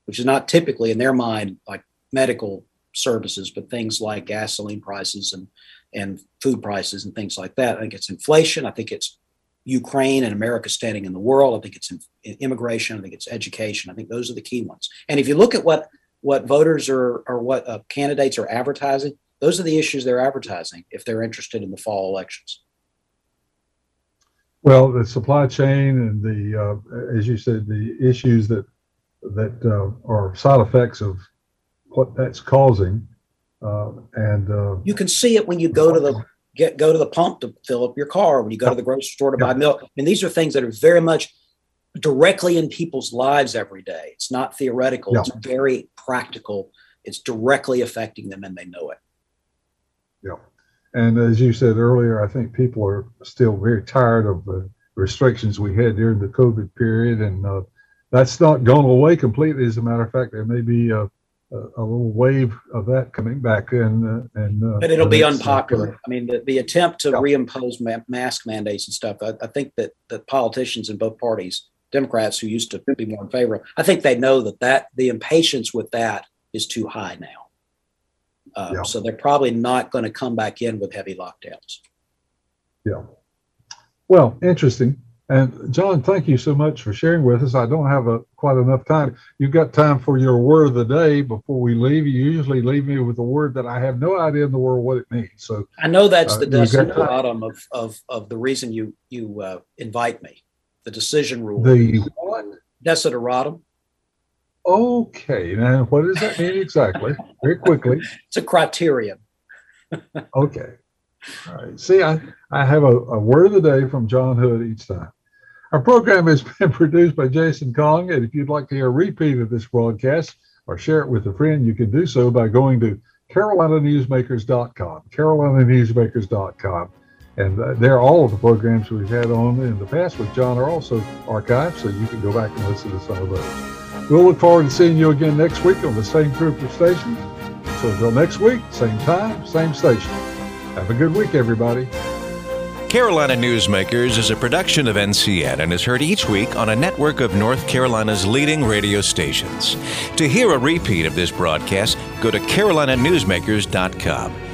which is not typically in their mind like medical services, but things like gasoline prices and and food prices and things like that. I think it's inflation. I think it's Ukraine and America standing in the world. I think it's in, in immigration. I think it's education. I think those are the key ones. And if you look at what what voters are or what uh, candidates are advertising, those are the issues they're advertising if they're interested in the fall elections. Well, the supply chain and the, uh, as you said, the issues that that uh, are side effects of what that's causing, uh, and uh, you can see it when you go to the get go to the pump to fill up your car, when you go to the grocery store to buy milk. I mean, these are things that are very much directly in people's lives every day. It's not theoretical, yeah. it's very practical. It's directly affecting them and they know it. Yeah. And as you said earlier, I think people are still very tired of the restrictions we had during the COVID period. And uh, that's not gone away completely. As a matter of fact, there may be a, a, a little wave of that coming back in. Uh, and, uh, but it'll be unpopular. I mean, the, the attempt to yeah. reimpose ma- mask mandates and stuff, I, I think that, that politicians in both parties Democrats who used to be more in favor. I think they know that that the impatience with that is too high now. Uh, yeah. So they're probably not going to come back in with heavy lockdowns. Yeah. Well, interesting. And John, thank you so much for sharing with us. I don't have a, quite enough time. You've got time for your word of the day before we leave. You usually leave me with a word that I have no idea in the world what it means. So I know that's uh, the bottom of, of of the reason you you uh, invite me the decision rule. The what? Desideratum. Okay. Now, what does that mean exactly? Very quickly. It's a criterion. okay. All right. See, I, I have a, a word of the day from John Hood each time. Our program has been produced by Jason Kong. And if you'd like to hear a repeat of this broadcast or share it with a friend, you can do so by going to carolinanewsmakers.com. carolinanewsmakers.com. And uh, there, all of the programs we've had on in the past with John are also archived, so you can go back and listen to some of those. We'll look forward to seeing you again next week on the same group of stations. So until next week, same time, same station. Have a good week, everybody. Carolina Newsmakers is a production of NCN and is heard each week on a network of North Carolina's leading radio stations. To hear a repeat of this broadcast, go to carolinanewsmakers.com.